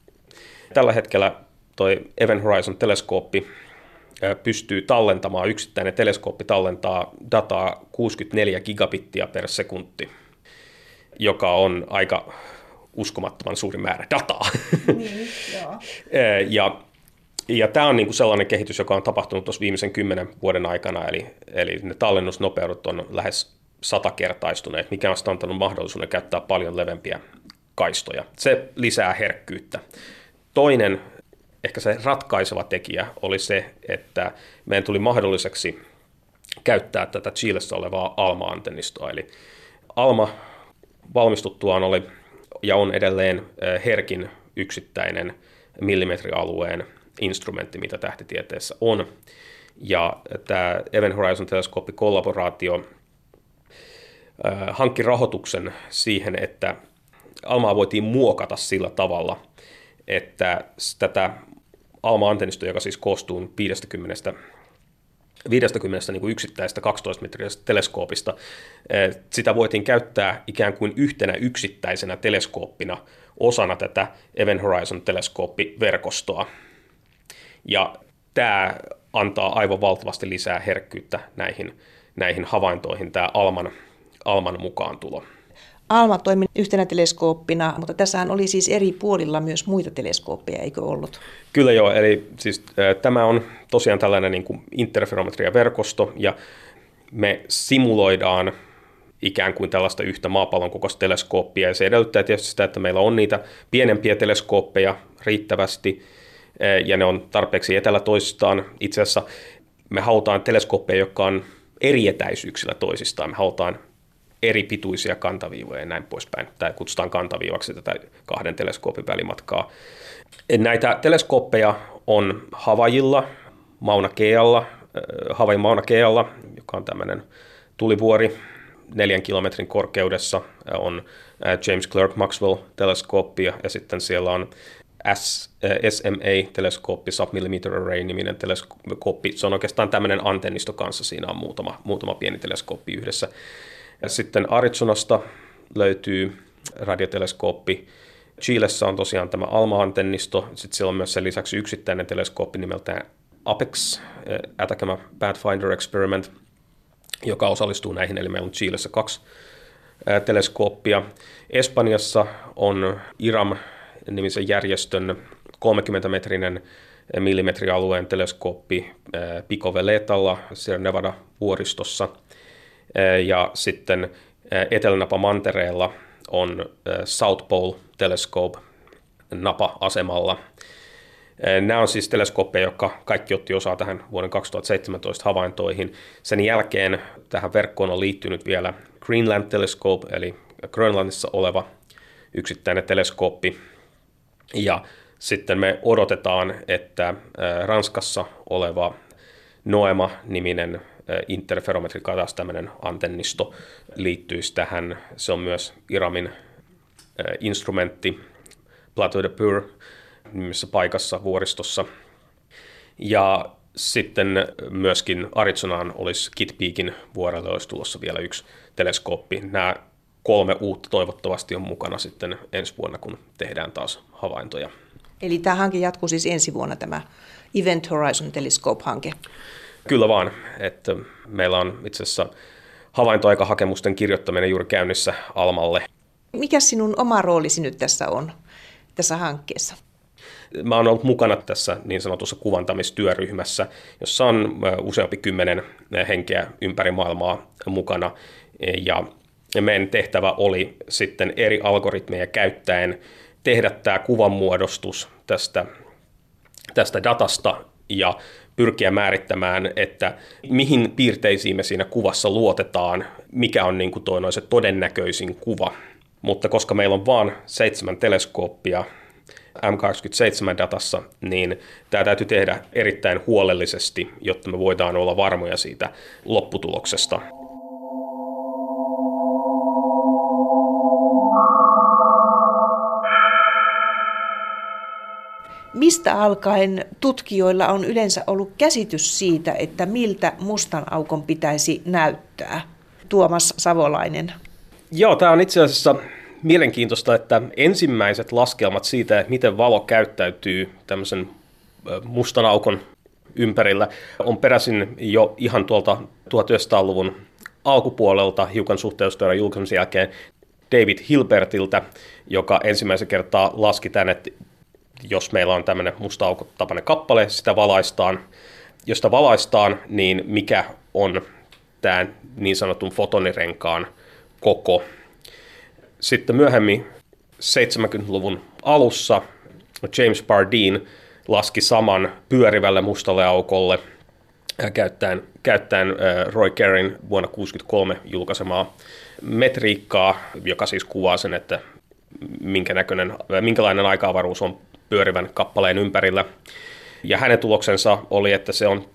Tällä hetkellä toi Event Horizon teleskooppi pystyy tallentamaan, yksittäinen teleskooppi tallentaa dataa 64 gigabittia per sekunti, joka on aika uskomattoman suuri määrä dataa. Niin, joo. [laughs] ja ja tämä on niinku sellainen kehitys, joka on tapahtunut tuossa viimeisen kymmenen vuoden aikana, eli, eli ne tallennusnopeudet on lähes satakertaistuneet, mikä on antanut mahdollisuuden käyttää paljon levempiä kaistoja. Se lisää herkkyyttä. Toinen ehkä se ratkaiseva tekijä oli se, että meidän tuli mahdolliseksi käyttää tätä Chilessä olevaa ALMA-antennistoa. Eli ALMA valmistuttuaan oli ja on edelleen herkin yksittäinen millimetrialueen instrumentti, mitä tähtitieteessä on. Ja tämä Event Horizon Teleskooppi-kollaboraatio hankki rahoituksen siihen, että Almaa voitiin muokata sillä tavalla, että tätä Alma-antennistoa, joka siis koostuu 50 50 niin kuin yksittäistä 12-metrisestä teleskoopista. Sitä voitiin käyttää ikään kuin yhtenä yksittäisenä teleskooppina osana tätä Event Horizon teleskooppiverkostoa. Ja tämä antaa aivan valtavasti lisää herkkyyttä näihin, näihin havaintoihin, tämä Alman, Alman mukaan tulo. Alma toimi yhtenä teleskooppina, mutta tässähän oli siis eri puolilla myös muita teleskooppeja, eikö ollut? Kyllä joo, eli siis äh, tämä on tosiaan tällainen niin kuin interferometriaverkosto, ja me simuloidaan ikään kuin tällaista yhtä maapallon kokoista teleskooppia, ja se edellyttää tietysti sitä, että meillä on niitä pienempiä teleskooppeja riittävästi, ja ne on tarpeeksi etelä toisistaan. Itse asiassa me halutaan teleskooppeja, jotka on eri etäisyyksillä toisistaan. Me halutaan eri pituisia kantaviivoja ja näin poispäin. Tämä kutsutaan kantaviivaksi tätä kahden teleskoopin välimatkaa. Näitä teleskooppeja on Havajilla, Mauna Kealla, Havain Mauna Kealla, joka on tämmöinen tulivuori neljän kilometrin korkeudessa, on James Clerk Maxwell-teleskooppi ja sitten siellä on SMA-teleskooppi, submillimeter array-niminen teleskooppi. Se on oikeastaan tämmöinen antennisto kanssa, siinä on muutama, muutama pieni teleskooppi yhdessä. Ja sitten Arizonasta löytyy radioteleskooppi. Chilessä on tosiaan tämä ALMA-antennisto, sitten siellä on myös sen lisäksi yksittäinen teleskooppi nimeltään APEX, eh, Atacama Pathfinder Experiment, joka osallistuu näihin, eli meillä on Chilessä kaksi eh, teleskooppia. Espanjassa on IRAM-nimisen järjestön 30-metrinen millimetrialueen teleskooppi eh, Pico Veletalla Sierra Nevada-vuoristossa – ja sitten Etelänapa mantereella on South Pole Telescope Napa-asemalla. Nämä on siis teleskooppeja, jotka kaikki otti osaa tähän vuoden 2017 havaintoihin. Sen jälkeen tähän verkkoon on liittynyt vielä Greenland Telescope, eli Grönlannissa oleva yksittäinen teleskooppi. Ja sitten me odotetaan, että Ranskassa oleva Noema-niminen interferometrikadas tämmöinen antennisto liittyisi tähän. Se on myös Iramin instrumentti Plateau de Pur nimisessä paikassa vuoristossa. Ja sitten myöskin Arizonaan olisi Kit Peakin vuorelle olisi tulossa vielä yksi teleskooppi. Nämä kolme uutta toivottavasti on mukana sitten ensi vuonna, kun tehdään taas havaintoja. Eli tämä hanke jatkuu siis ensi vuonna tämä Event Horizon Telescope-hanke? Kyllä vaan, että meillä on itse asiassa havaintoaikahakemusten kirjoittaminen juuri käynnissä Almalle. Mikä sinun oma roolisi nyt tässä on, tässä hankkeessa? Mä oon ollut mukana tässä niin sanotussa kuvantamistyöryhmässä, jossa on useampi kymmenen henkeä ympäri maailmaa mukana. Ja meidän tehtävä oli sitten eri algoritmeja käyttäen tehdä tämä kuvanmuodostus tästä, tästä datasta ja pyrkiä määrittämään, että mihin piirteisiin me siinä kuvassa luotetaan, mikä on niin kuin toi se todennäköisin kuva. Mutta koska meillä on vain seitsemän teleskooppia M27-datassa, niin tämä täytyy tehdä erittäin huolellisesti, jotta me voidaan olla varmoja siitä lopputuloksesta. Mistä alkaen tutkijoilla on yleensä ollut käsitys siitä, että miltä mustan aukon pitäisi näyttää? Tuomas Savolainen. Joo, tämä on itse asiassa mielenkiintoista, että ensimmäiset laskelmat siitä, että miten valo käyttäytyy tämmöisen mustan aukon ympärillä, on peräisin jo ihan tuolta 1900-luvun alkupuolelta hiukan suhteustoida julkaisemisen jälkeen David Hilbertiltä, joka ensimmäisen kertaa laski tämän, että jos meillä on tämmöinen musta aukot kappale, sitä valaistaan. Jos sitä valaistaan, niin mikä on tämä niin sanotun fotonirenkaan koko. Sitten myöhemmin 70-luvun alussa James Bardeen laski saman pyörivälle mustalle aukolle käyttäen, käyttäen Roy Kerrin vuonna 1963 julkaisemaa metriikkaa, joka siis kuvaa sen, että minkä näköinen, minkälainen aika-avaruus on pyörivän kappaleen ympärillä. Ja hänen tuloksensa oli, että se on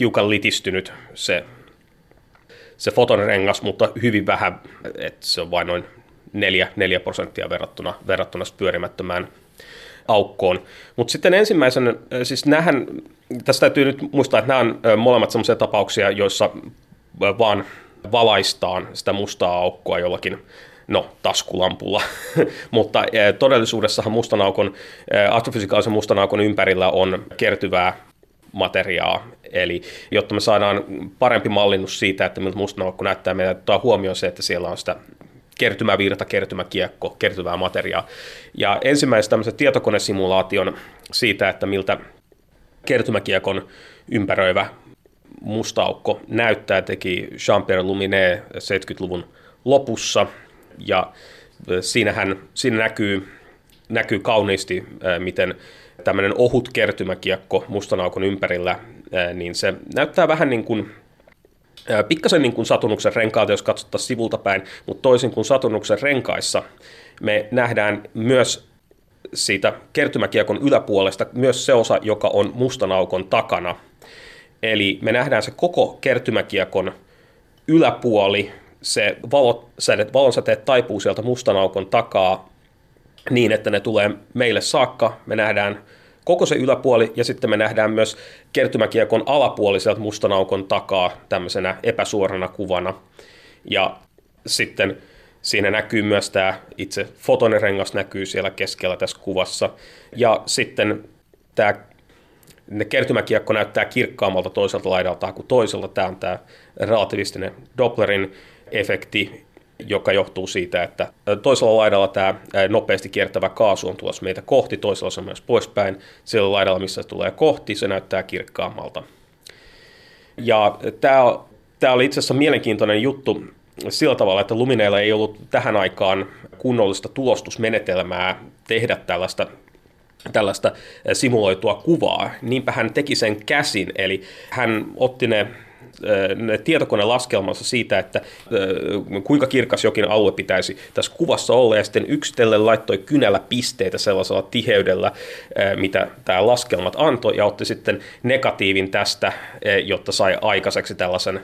hiukan litistynyt se, se fotonirengas, mutta hyvin vähän, että se on vain noin 4, 4 prosenttia verrattuna, verrattuna pyörimättömään aukkoon. Mutta sitten ensimmäisen, siis nähän, tässä täytyy nyt muistaa, että nämä on molemmat sellaisia tapauksia, joissa vaan valaistaan sitä mustaa aukkoa jollakin no, taskulampulla, [laughs] mutta todellisuudessahan mustan aukon, astrofysikaalisen mustan aukon ympärillä on kertyvää materiaa. Eli jotta me saadaan parempi mallinnus siitä, että miltä mustan aukko näyttää, meidän ottaa huomioon se, että siellä on sitä kertymävirta, kertymäkiekko, kertyvää materiaa. Ja ensimmäisen tämmöisen tietokonesimulaation siitä, että miltä kertymäkiekon ympäröivä mustaukko näyttää, teki Jean-Pierre Luminet 70-luvun lopussa. Ja siinähän, siinä näkyy, näkyy kauniisti, miten tämmöinen ohut kertymäkiekko mustan aukon ympärillä, niin se näyttää vähän niin kuin pikkasen niin kuin satunnuksen renkaalta, jos katsottaisiin sivulta päin, mutta toisin kuin satunnuksen renkaissa, me nähdään myös siitä kertymäkiekon yläpuolesta myös se osa, joka on mustan aukon takana. Eli me nähdään se koko kertymäkiekon yläpuoli, se valonsäteet, valonsäteet taipuu sieltä mustan aukon takaa niin, että ne tulee meille saakka. Me nähdään koko se yläpuoli ja sitten me nähdään myös kertymäkiekon alapuoli sieltä mustan aukon takaa tämmöisenä epäsuorana kuvana. Ja sitten siinä näkyy myös tämä itse fotonirengas näkyy siellä keskellä tässä kuvassa. Ja sitten tämä ne kertymäkiekko näyttää kirkkaammalta toiselta laidalta kuin toiselta. Tämä on tämä relativistinen Dopplerin efekti, joka johtuu siitä, että toisella laidalla tämä nopeasti kiertävä kaasu on tulossa meitä kohti, toisella se on myös poispäin. Sillä laidalla, missä se tulee kohti, se näyttää kirkkaammalta. Ja tämä, tämä oli itse asiassa mielenkiintoinen juttu sillä tavalla, että Lumineilla ei ollut tähän aikaan kunnollista tulostusmenetelmää tehdä tällaista tällaista simuloitua kuvaa. Niinpä hän teki sen käsin, eli hän otti ne tietokonelaskelmassa siitä, että kuinka kirkas jokin alue pitäisi tässä kuvassa olla, ja sitten yksitellen laittoi kynällä pisteitä sellaisella tiheydellä, mitä tämä laskelmat antoi, ja otti sitten negatiivin tästä, jotta sai aikaiseksi tällaisen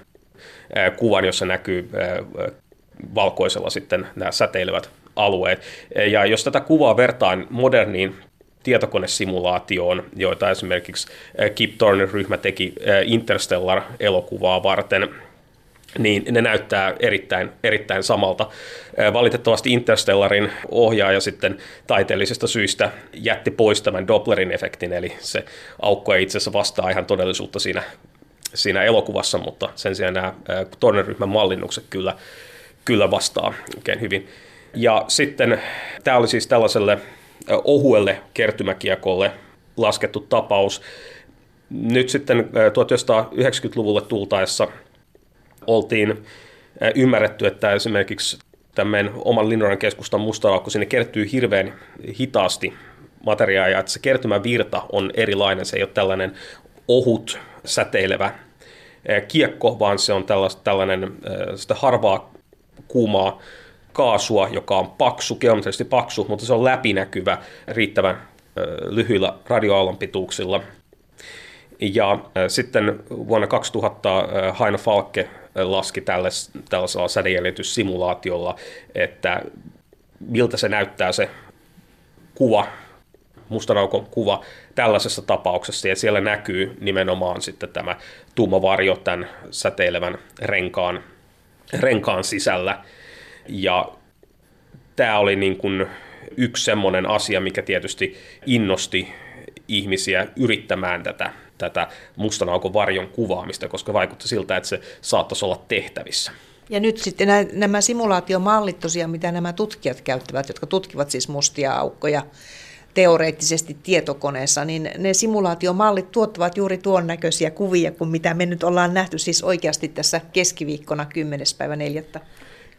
kuvan, jossa näkyy valkoisella sitten nämä säteilevät alueet. Ja jos tätä kuvaa vertaan moderniin tietokonesimulaatioon, joita esimerkiksi eh, Kip Thorne-ryhmä teki eh, Interstellar-elokuvaa varten, niin ne näyttää erittäin, erittäin samalta. Eh, valitettavasti Interstellarin ohjaaja sitten taiteellisista syistä jätti pois tämän Dopplerin efektin, eli se aukko ei itse asiassa vastaa ihan todellisuutta siinä, siinä elokuvassa, mutta sen sijaan nämä Thorne-ryhmän mallinnukset kyllä, kyllä vastaa oikein hyvin. Ja sitten tämä oli siis tällaiselle ohuelle kertymäkiekolle laskettu tapaus. Nyt sitten 1990-luvulle tultaessa oltiin ymmärretty, että esimerkiksi tämän oman Linnoran keskustan mustalaukko sinne kertyy hirveän hitaasti materiaa ja että se kertymävirta on erilainen. Se ei ole tällainen ohut, säteilevä kiekko, vaan se on tällainen sitä harvaa kuumaa kaasua, joka on paksu, geometrisesti paksu, mutta se on läpinäkyvä riittävän lyhyillä radioaallon pituuksilla. Ja sitten vuonna 2000 Haino Falke laski tällaisella sädejäljityssimulaatiolla, että miltä se näyttää se kuva, mustanaukon kuva tällaisessa tapauksessa, ja siellä näkyy nimenomaan sitten tämä tumma varjo tämän säteilevän renkaan, renkaan sisällä, ja tämä oli niin kuin yksi semmoinen asia, mikä tietysti innosti ihmisiä yrittämään tätä, tätä mustan aukon varjon kuvaamista, koska vaikutti siltä, että se saattaisi olla tehtävissä. Ja nyt sitten nämä simulaatiomallit tosiaan, mitä nämä tutkijat käyttävät, jotka tutkivat siis mustia aukkoja teoreettisesti tietokoneessa, niin ne simulaatiomallit tuottavat juuri tuon näköisiä kuvia kuin mitä me nyt ollaan nähty siis oikeasti tässä keskiviikkona 10. päivä 4.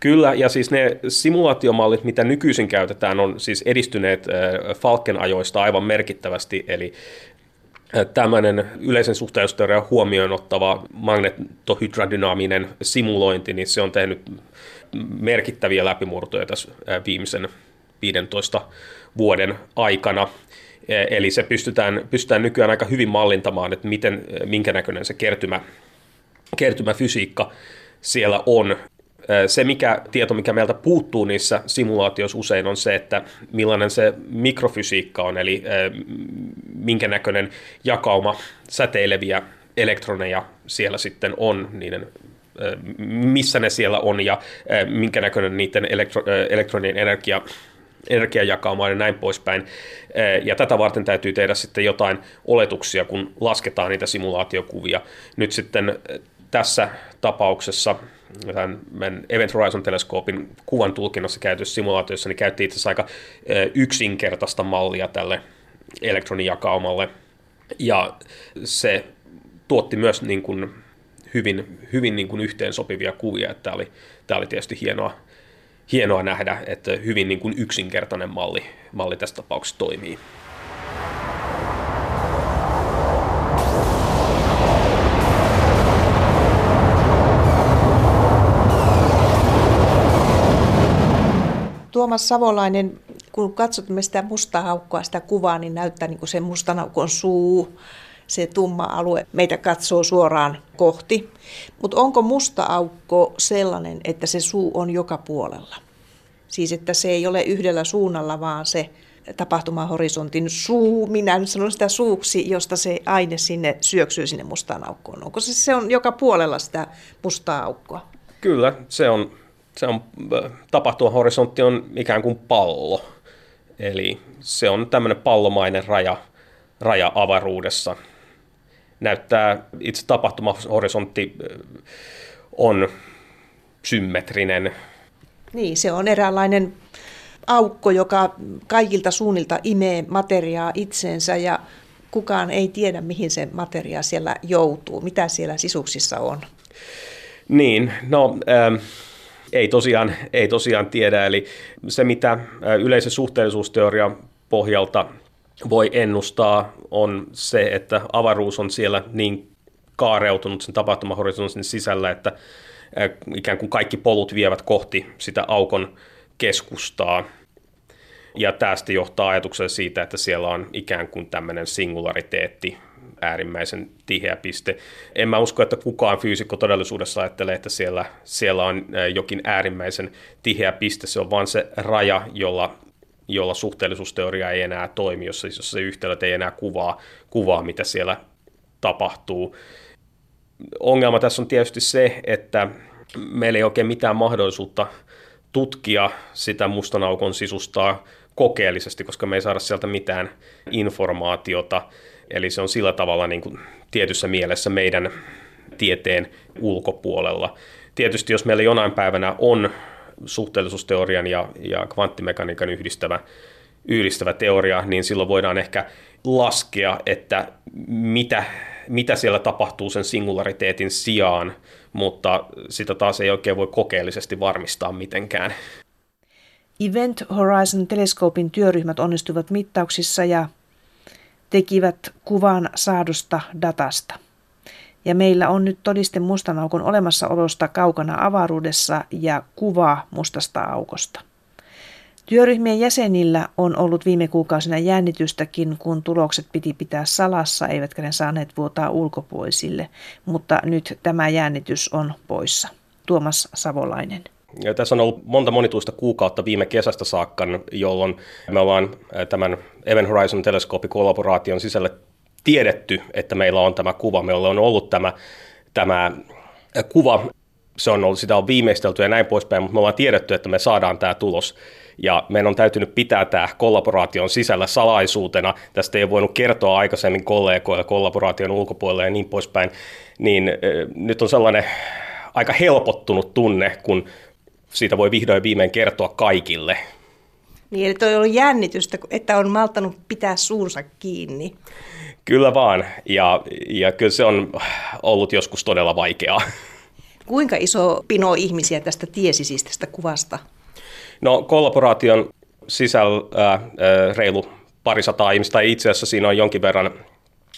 Kyllä, ja siis ne simulaatiomallit, mitä nykyisin käytetään, on siis edistyneet äh, Falken ajoista aivan merkittävästi, eli äh, tämmöinen yleisen suhteellisuusteorian huomioon ottava 15 vuoden aikana. Eli se pystytään, pystytään nykyään aika hyvin mallintamaan, että miten, minkä näköinen se kertymä, kertymäfysiikka siellä on. Se mikä, tieto, mikä meiltä puuttuu niissä simulaatioissa usein on se, että millainen se mikrofysiikka on, eli minkä näköinen jakauma säteileviä elektroneja siellä sitten on, niiden, missä ne siellä on ja minkä näköinen niiden elektro, elektronien energia energiajakauma ja näin poispäin. Ja tätä varten täytyy tehdä sitten jotain oletuksia, kun lasketaan niitä simulaatiokuvia. Nyt sitten tässä tapauksessa tämän Event Horizon-teleskoopin kuvan tulkinnassa käytössä simulaatiossa, niin käytti itse asiassa aika yksinkertaista mallia tälle elektronijakaumalle. Ja se tuotti myös niin kuin hyvin, hyvin niin kuin yhteensopivia kuvia. Tämä, oli, tämä oli tietysti hienoa, hienoa nähdä, että hyvin niin kuin yksinkertainen malli, malli tässä tapauksessa toimii. Tuomas Savolainen, kun katsomme sitä mustaa haukkoa, sitä kuvaa, niin näyttää niin kuin se mustan aukon suu, se tumma alue meitä katsoo suoraan kohti. Mutta onko musta aukko sellainen, että se suu on joka puolella? Siis että se ei ole yhdellä suunnalla, vaan se tapahtumahorisontin suu, minä nyt sanon sitä suuksi, josta se aine sinne syöksyy sinne mustaan aukkoon. Onko se, se on joka puolella sitä mustaa aukkoa? Kyllä, se on, se on tapahtumahorisontti on ikään kuin pallo. Eli se on tämmöinen pallomainen raja, raja avaruudessa näyttää, itse tapahtumahorisontti on symmetrinen. Niin, se on eräänlainen aukko, joka kaikilta suunnilta imee materiaa itseensä ja kukaan ei tiedä, mihin se materia siellä joutuu, mitä siellä sisuksissa on. Niin, no ähm, ei, tosiaan, ei tosiaan tiedä, eli se mitä yleisen suhteellisuusteorian pohjalta voi ennustaa, on se, että avaruus on siellä niin kaareutunut sen tapahtumahorisontin sisällä, että ikään kuin kaikki polut vievät kohti sitä aukon keskustaa. Ja tästä johtaa ajatukseen siitä, että siellä on ikään kuin tämmöinen singulariteetti, äärimmäisen tiheä piste. En mä usko, että kukaan fyysikko todellisuudessa ajattelee, että siellä, siellä on jokin äärimmäisen tiheä piste. Se on vain se raja, jolla jolla suhteellisuusteoria ei enää toimi, jossa, jossa se yhtälöt ei enää kuvaa, kuvaa, mitä siellä tapahtuu. Ongelma tässä on tietysti se, että meillä ei oikein mitään mahdollisuutta tutkia sitä mustan aukon sisustaa kokeellisesti, koska me ei saada sieltä mitään informaatiota. Eli se on sillä tavalla niin kuin tietyssä mielessä meidän tieteen ulkopuolella. Tietysti jos meillä jonain päivänä on suhteellisuusteorian ja, ja kvanttimekaniikan yhdistävä, yhdistävä teoria, niin silloin voidaan ehkä laskea, että mitä, mitä siellä tapahtuu sen singulariteetin sijaan, mutta sitä taas ei oikein voi kokeellisesti varmistaa mitenkään. Event Horizon teleskoopin työryhmät onnistuivat mittauksissa ja tekivät kuvan saadusta datasta ja meillä on nyt todiste mustan aukon olemassaolosta kaukana avaruudessa ja kuva mustasta aukosta. Työryhmien jäsenillä on ollut viime kuukausina jännitystäkin, kun tulokset piti pitää salassa, eivätkä ne saaneet vuotaa ulkopuolisille, mutta nyt tämä jännitys on poissa. Tuomas Savolainen. Ja tässä on ollut monta monituista kuukautta viime kesästä saakka, jolloin me ollaan tämän Event Horizon teleskoopikollaboraation sisällä tiedetty, että meillä on tämä kuva, meillä on ollut tämä, tämä kuva, se on ollut, sitä on viimeistelty ja näin poispäin, mutta me ollaan tiedetty, että me saadaan tämä tulos. Ja meidän on täytynyt pitää tämä kollaboraation sisällä salaisuutena. Tästä ei voinut kertoa aikaisemmin kollegoille kollaboraation ulkopuolelle ja niin poispäin. Niin äh, nyt on sellainen aika helpottunut tunne, kun siitä voi vihdoin viimein kertoa kaikille. Niin, eli toi on ollut jännitystä, että on maltanut pitää suunsa kiinni. Kyllä vaan, ja, ja kyllä se on ollut joskus todella vaikeaa. Kuinka iso pino ihmisiä tästä tiesi siis tästä kuvasta? No kollaboraation sisällä ää, reilu parisataa ihmistä, tai itse asiassa siinä on jonkin verran,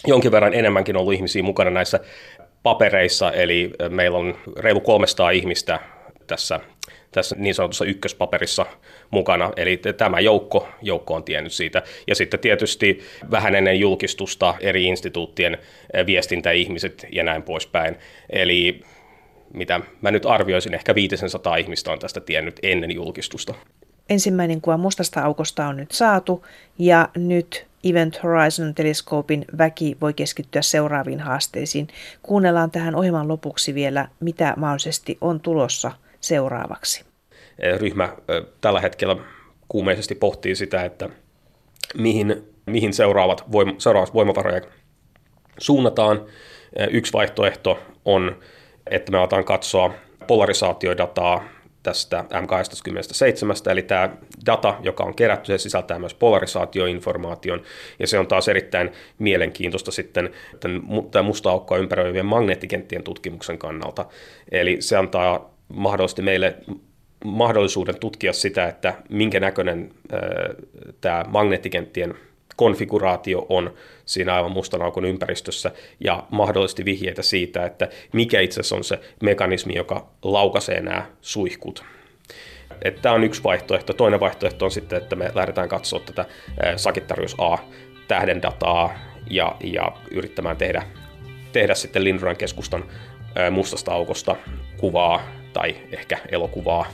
jonkin verran enemmänkin ollut ihmisiä mukana näissä papereissa, eli meillä on reilu 300 ihmistä tässä, tässä niin sanotussa ykköspaperissa mukana. Eli tämä joukko, joukko on tiennyt siitä. Ja sitten tietysti vähän ennen julkistusta eri instituuttien viestintäihmiset ja näin poispäin. Eli mitä mä nyt arvioisin, ehkä 500 ihmistä on tästä tiennyt ennen julkistusta. Ensimmäinen kuva mustasta aukosta on nyt saatu ja nyt Event Horizon-teleskoopin väki voi keskittyä seuraaviin haasteisiin. Kuunnellaan tähän ohjelman lopuksi vielä, mitä mahdollisesti on tulossa seuraavaksi. Ryhmä tällä hetkellä kuumeisesti pohtii sitä, että mihin, mihin seuraavat, voim, seuraavat voimavaroja suunnataan. Yksi vaihtoehto on, että me aletaan katsoa polarisaatiodataa tästä M27, eli tämä data, joka on kerätty, se sisältää myös polarisaatioinformaation, ja se on taas erittäin mielenkiintoista sitten tämän musta aukkoa ympäröivien magneettikenttien tutkimuksen kannalta. Eli se antaa mahdollisesti meille mahdollisuuden tutkia sitä, että minkä näköinen tämä magneettikenttien konfiguraatio on siinä aivan mustan aukon ympäristössä ja mahdollisesti vihjeitä siitä, että mikä itse asiassa on se mekanismi, joka laukaisee nämä suihkut. Tämä on yksi vaihtoehto. Toinen vaihtoehto on sitten, että me lähdetään katsoa tätä Sagittarius A-tähden dataa ja, ja yrittämään tehdä, tehdä sitten Lindroin keskustan mustasta aukosta kuvaa tai ehkä elokuvaa.